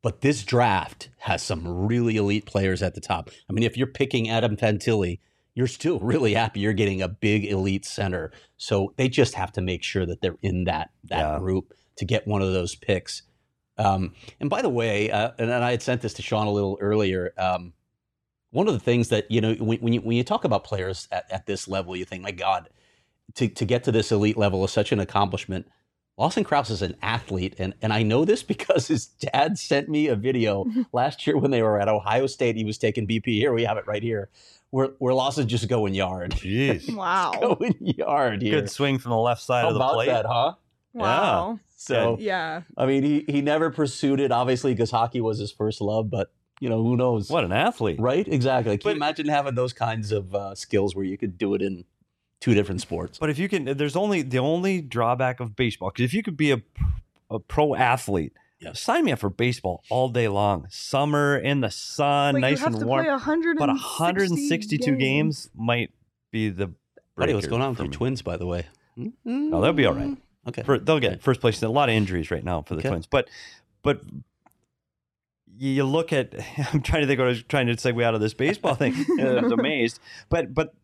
But this draft has some really elite players at the top. I mean, if you're picking Adam Fantilli, you're still really happy you're getting a big elite center. So they just have to make sure that they're in that that Yeah. group to get one of those picks. Um, and by the way, uh, and, and I had sent this to Sean a little earlier. Um, one of the things that you know when, when you when you talk about players at, at this level, you think, my God, to to get to this elite level is such an accomplishment. Lawson Crouse is an athlete, and and I know this because his dad sent me a video last year when they were at Ohio State. He was taking BP. Here we have it right here, where where Lawson's just going yard, Jeez. Wow. going yard here. Good swing from the left side How of the about plate. that, huh? Wow. So Yeah. I mean, he he never pursued it, obviously, because hockey was his first love. But you know, who knows? What an athlete. Right? Exactly. Can But- you imagine having those kinds of uh, skills where you could do it in two different sports? But if you can, there's only the only drawback of baseball because if you could be a, a pro athlete, Yeah. sign me up for baseball all day long. Summer in the sun, But nice you have and to warm. play 160 But 162 games. might be the. Buddy, what's going on with for your twins, by the way? oh, they'll be all right. Okay. For, they'll get Okay. first place. A lot of injuries right now for the Okay. Twins, but but you look at. I'm trying to think. What I was trying to segue out of this baseball thing. I was amazed, but but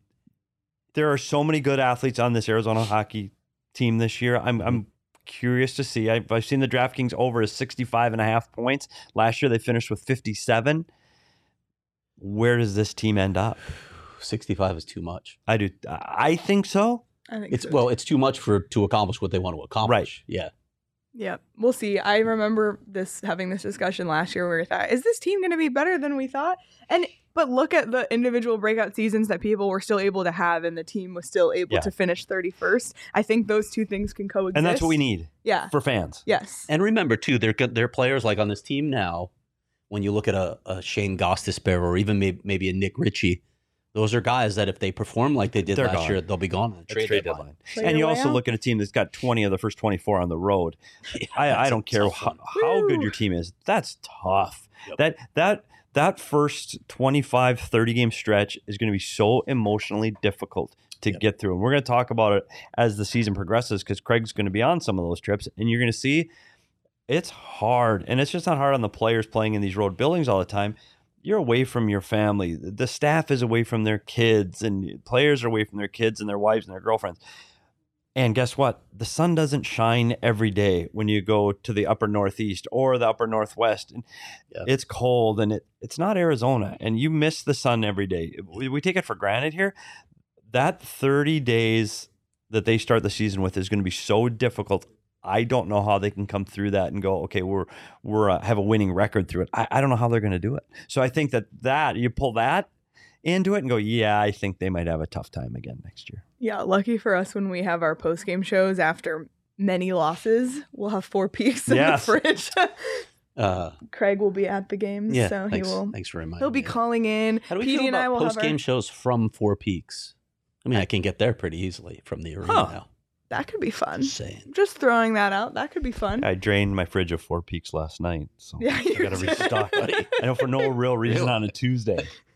there are so many good athletes on this Arizona hockey team this year. I'm I'm curious to see. I've, I've seen the DraftKings over is 65 and a half points. Last year they finished with 57. Where does this team end up? 65 is too much. I do. I think so. I think It's so, well, it's too much for to accomplish what they want to accomplish. Right. Yeah. Yeah, we'll see. I remember this having this discussion last year where we thought, is this team going to be better than we thought? And but look at the individual breakout seasons that people were still able to have, and the team was still able Yeah. to finish 31st. I think those two things can coexist. And that's what we need Yeah. for fans. Yes. And remember too, they're good- they're players like on this team now. When you look at a, a Shane Gostisbehere or even maybe, maybe a Nick Ritchie, those are guys that if they perform like they did They're last gone. year, they'll be gone on the trade, trade deadline. deadline. And you also out. look at a team that's got 20 of the first 24 on the road. I, I don't care how, how good your team is. That's tough. Yep. That that that first 25 30 game stretch is going to be so emotionally difficult to Yep. get through. And we're going to talk about it as the season progresses cuz Craig's going to be on some of those trips and you're going to see it's hard. And it's just not hard on the players playing in these road buildings all the time. You're away from your family. The staff is away from their kids and players are away from their kids and their wives and their girlfriends. And guess what? The sun doesn't shine every day when you go to the upper northeast or the upper northwest. And Yeah. It's cold and it, it's not Arizona. And you miss the sun every day. We, we take it for granted here. That 30 days that they start the season with is going to be so difficult. I don't know how they can come through that and go, okay, we're we're uh, have a winning record through it. I, I don't know how they're going to do it. So I think that that you pull that into it and go, yeah, I think they might have a tough time again next year. Yeah. Lucky for us when we have our post game shows after many losses, we'll have four peaks in Yes. the fridge. Uh, Craig will be at the games, yeah, so he thanks, will. thanks for reminding He'll be me. calling in. How do we Petey feel and I about will post game our- shows from Four Peaks? I mean, I can get there pretty easily from the arena Huh. now. That could be fun. Just saying. Just throwing that out. That could be fun. I drained my fridge of Four Peaks last night, so Yeah, I you got to did. restock. I know for no real reason on a Tuesday.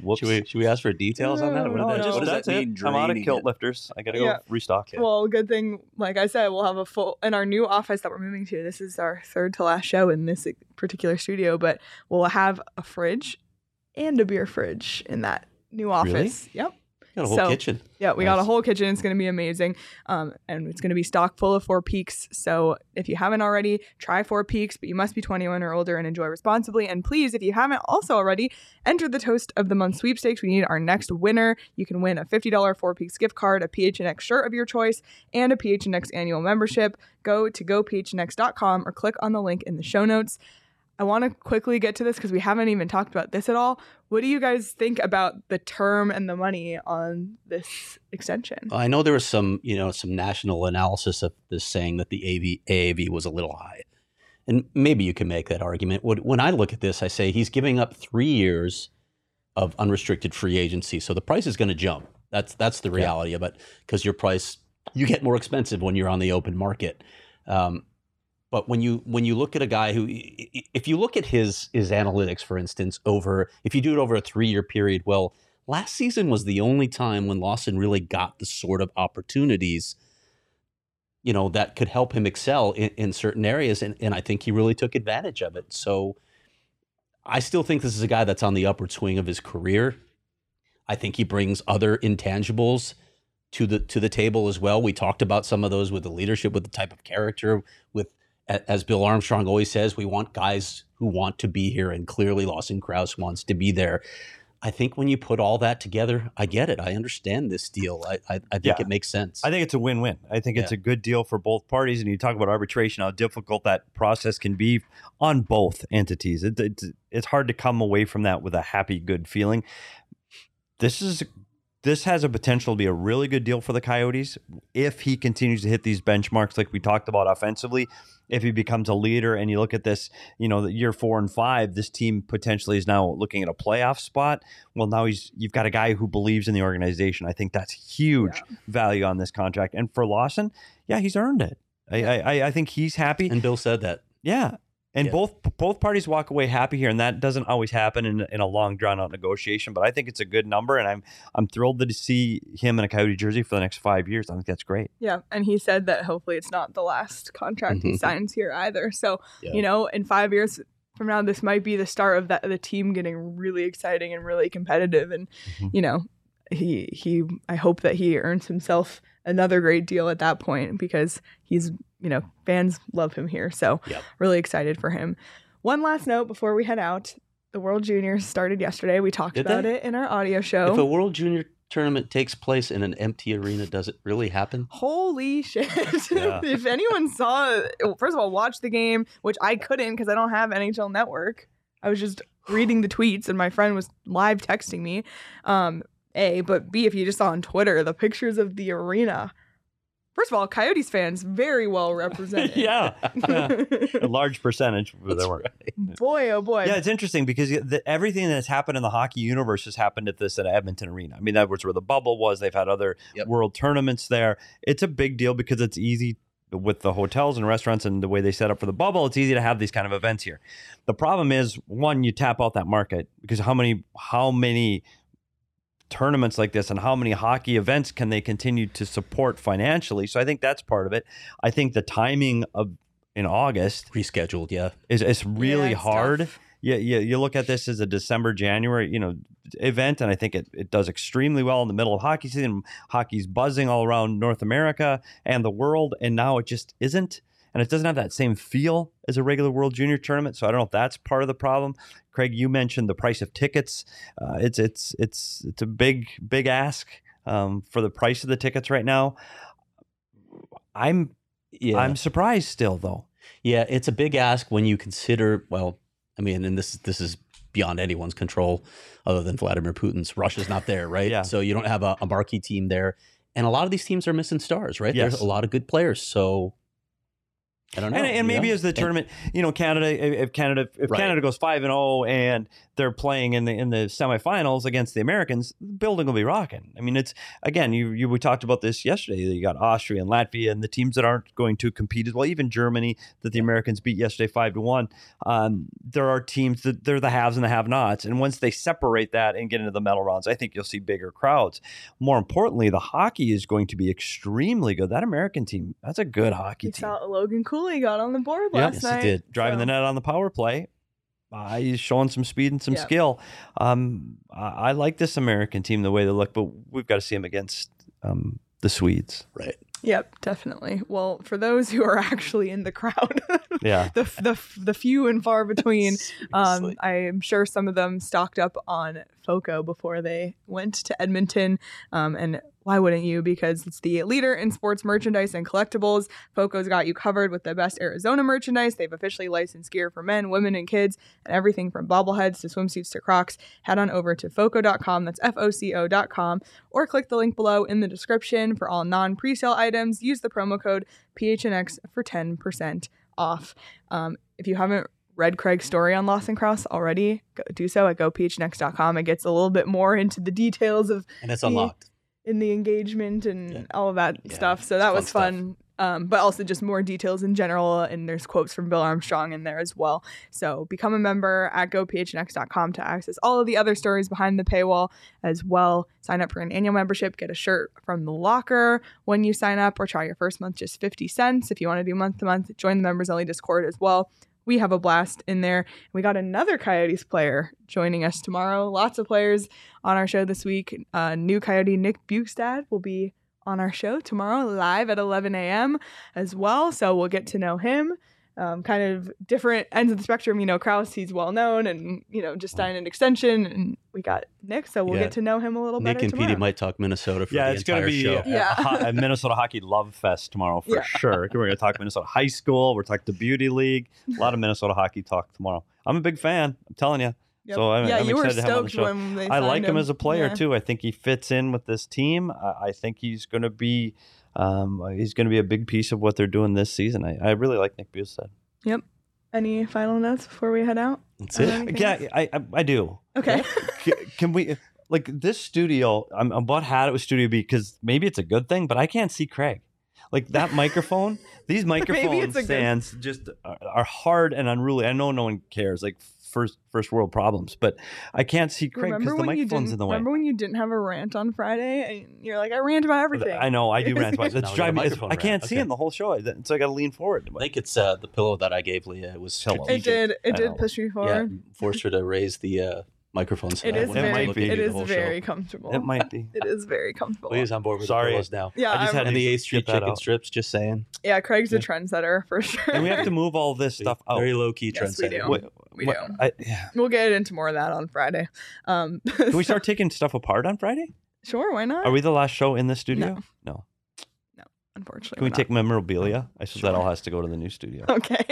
Whoops. Should we should we ask for details on that? What, No, did No, that, just what does that's that it. mean? I'm out of kilt it? lifters. I got to go Yeah. restock. It. Well, good thing, like I said, we'll have a full in our new office that we're moving to. This is our third to last show in this particular studio, but we'll have a fridge and a beer fridge in that new office. Yep. Got a whole So- kitchen. Yeah, we got a whole kitchen. It's going to be amazing. Um, and it's going to be stock full of Four Peaks. So if you haven't already, try Four Peaks, but you must be 21 or older and enjoy responsibly. And please, if you haven't also already, enter the Toast of the Month sweepstakes. We need our next winner. You can win a $50 Four Peaks gift card, a PHNX shirt of your choice, and a PHNX annual membership. Go to gophnx.com or click on the link in the show notes. I want to quickly get to this because we haven't even talked about this at all. What do you guys think about the term and the money on this extension? I know there was some, you know, some national analysis of this saying that the AV, AAV was a little high. And maybe you can make that argument. When when I look at this, I say he's giving up three years of unrestricted free agency. So the price is going to jump. That's that's the reality of it because your price you get more expensive when you're on the open market. Um, but when you when you look at a guy who, if you look at his his analytics, for instance, over if you do it over a three year period, well, last season was the only time when Lawson really got the sort of opportunities, you know, that could help him excel in, in certain areas, and and I think he really took advantage of it. So, I still think this is a guy that's on the upward swing of his career. I think he brings other intangibles to the to the table as well. We talked about some of those with the leadership, with the type of character, with as Bill Armstrong always says, we want guys who want to be here, and clearly Lawson Crouse wants to be there. I think when you put all that together, I get it. I understand this deal. I I, I think Yeah. it makes sense. I think it's a win-win. I think it's Yeah. a good deal for both parties. And you talk about arbitration, how difficult that process can be on both entities. It, it's it's hard to come away from that with a happy, good feeling. This is this has a potential to be a really good deal for the Coyotes if he continues to hit these benchmarks like we talked about offensively. If he becomes a leader, and you look at this, you know, the year four and five, this team potentially is now looking at a playoff spot. Well, now he's you've got a guy who believes in the organization. I think that's huge value on this contract. And for Lawson, yeah, he's earned it. I I, I think he's happy. and Bill said that. Yeah. And Yeah. both both parties walk away happy here, and that doesn't always happen in, in a long drawn out negotiation. But I think it's a good number, and I'm I'm thrilled to see him in a Coyote jersey for the next five years. I think that's great. Yeah, and he said that hopefully it's not the last contract he Mhm. signs here either. So, Yeah. you know, in 5 years from now this might be the start of that the team getting really exciting and really competitive and Mhm. you know, he he I hope that he earns himself another great deal at that point because he's, you know, fans love him here. So, Yep. really excited for him. One last note before we head out. The World Juniors started yesterday. We talked Did about they? it in our audio show. If a World Junior tournament takes place in an empty arena, does it really happen? Holy shit. Yeah. if anyone saw, first of all, watch the game, which I couldn't because I don't have NHL Network. I was just reading the tweets and my friend was live texting me. Um, A, but B, if you just saw on Twitter the pictures of the arena. First of all, Coyotes fans very well represented. yeah, yeah. a large percentage. but there weren't. right. Boy, oh boy. Yeah, it's interesting because the, everything that's happened in the hockey universe has happened at this at Edmonton Arena. I mean, that was where the bubble was. They've had other Yep. world tournaments there. It's a big deal because it's easy with the hotels and restaurants and the way they set up for the bubble. It's easy to have these kind of events here. The problem is, one, you tap out that market because how many how many tournaments like this and how many hockey events can they continue to support financially? So I think that's part of it. I think the timing of in August Rescheduled, yeah. is is really Yeah, it's hard. tough. Yeah, yeah. You look at this as a December, January, you know, event, and I think it, it does extremely well in the middle of hockey season. Hockey's buzzing all around North America and the world, and now it just isn't. And it doesn't have that same feel as a regular World Junior tournament. So I don't know if that's part of the problem. Craig, you mentioned the price of tickets. Uh, it's it's it's it's a big big ask um, for the price of the tickets right now. I'm Yeah. I'm surprised still though. Yeah, it's a big ask when you consider. Well, I mean, and this this is beyond anyone's control, other than Vladimir Putin's. Russia's not there, right? Yeah. So you don't have a, a marquee team there, and a lot of these teams are missing stars, right? Yes. There's a lot of good players. So I don't know. And, and maybe yeah. as the tournament, you know, Canada, if Canada, if Right. Canada goes five and zero and they're playing in the in the semifinals against the Americans, the building will be rocking. I mean, it's again, you you we talked about this yesterday. You got Austria and Latvia and the teams that aren't going to compete as well. Even Germany that the Americans beat yesterday five to one. Um, there are teams that they're the haves and the have-nots, and once they separate that and get into the medal rounds, I think you'll see bigger crowds. More importantly, the hockey is going to be extremely good. That American team, that's a good hockey You team. saw Logan Cooley got on the board Yeah, last yes, he night. did. driving the net on the power play. Uh, he's showing some speed and some Yep. skill. Um, I, I like this American team the way they look, but we've got to see them against um, the Swedes. right. Yep, definitely. Well, for those who are actually in the crowd, Yeah. the, the the few and far between, um, I am sure some of them stocked up on FOCO before they went to Edmonton. Um, and why wouldn't you? Because it's the leader in sports merchandise and collectibles. FOCO's got you covered with the best Arizona merchandise. They've officially licensed gear for men, women, and kids, and everything from bobbleheads to swimsuits to Crocs. Head on over to FOCO.com. That's F O C O.com. Or click the link below in the description for all non presale items. Use the promo code PHNX for 10% off. Um, if you haven't read Craig's story on Lawson Crouse already, go, do so at gophnx.com. It gets a little bit more into the details of And it's the- unlocked. In the engagement and Yeah. all of that Yeah, stuff. So that fun was fun. Um, but also just more details in general. And there's quotes from Bill Armstrong in there as well. So become a member at gophnx.com to access all of the other stories behind the paywall as well. Sign up for an annual membership, get a shirt from the locker when you sign up, or try your first month just 50 cents. If you want to do month to month, join the members only Discord as well. We have a blast in there. We got another Coyotes player joining us tomorrow. Lots of players on our show this week. Uh, new Coyote Nick Bjugstad will be on our show tomorrow live at 11 a.m. as well. So we'll get to know him. Um, kind of different ends of the spectrum. You know, Crouse, he's well known and, you know, just signed an extension. And we got Nick, so we'll Yeah. get to know him a little bit. Nick better and tomorrow. Petey might talk Minnesota for Yeah, the it's going to be show. a, Yeah. a a Minnesota Hockey Love Fest tomorrow for Yeah. sure. We're going to talk Minnesota High School. We're talking the Beauty League. A lot of Minnesota hockey talk tomorrow. I'm a big fan. I'm telling you. Yep. So I'm, yeah, I'm you were excited to have him on the stoked show. when they I signed like him as a player Yeah. too. I think he fits in with this team. I, I think he's going to be um, he's going to be a big piece of what they're doing this season. I, I really like Nick Bjugstad. Yep. Any final notes before we head out? That's it. Yeah. I, I I do. Okay. Can, can we like this studio? I'm, I'm about had it with Studio B because maybe it's a good thing, but I can't see Craig. Like that microphone, these microphone it's a good- just are, are hard and unruly. I know no one cares, like first first world problems, but I can't see Craig because the microphone's in the way. Remember when you didn't have a rant on Friday and you're like, I rant about everything. I know I do rant about Now That's we got a driving me. microphone I can't rant. see Okay. him the whole show, so I got to lean forward. I think it's uh, the pillow that I gave Leah. It was Pillow. It strategic. did. It did push me Yeah, forward. forced her to raise the uh, microphone. So It I is wouldn't have to very. might be. at It you the is whole very show. comfortable. It might be. It is very comfortable. Leah's on board with Sorry. the now. Yeah, I just I'm- had And the A Street chicken out. strips. Just saying. yeah. Craig's a Yeah. trendsetter for sure. And we have to move all this stuff out. Very low key Yes, we do. What- we what- do. I- yeah. We'll get into more of that on Friday. Um, Can we start taking stuff apart on Friday? Sure, why not? Are we the last show in the studio? No. No, unfortunately, Can we we're take memorabilia? I suppose that all has to go to the new studio. Okay.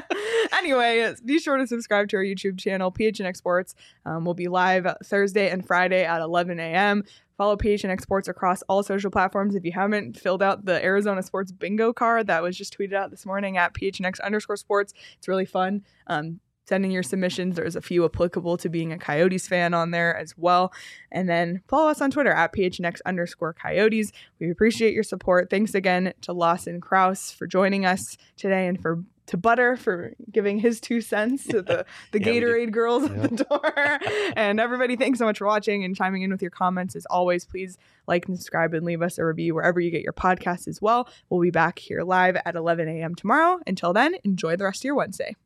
anyway, be sure to subscribe to our YouTube channel, PHNX Sports. Um, we'll be live Thursday and Friday at 11 a.m. Follow PHNX Sports across all social platforms. If you haven't filled out the Arizona Sports Bingo card that was just tweeted out this morning at PHNX underscore sports, it's really fun. Um, sending your submissions. There's a few applicable to being a Coyotes fan on there as well. And then follow us on Twitter at PHNX underscore Coyotes. We appreciate your support. Thanks again to Lawson Crouse for joining us today and for to Butter for giving his two cents to the, the Yeah. Gatorade girls at the door. and everybody, thanks so much for watching and chiming in with your comments. As always, please like and subscribe and leave us a review wherever you get your podcasts as well. We'll be back here live at 11 a.m. tomorrow. Until then, enjoy the rest of your Wednesday.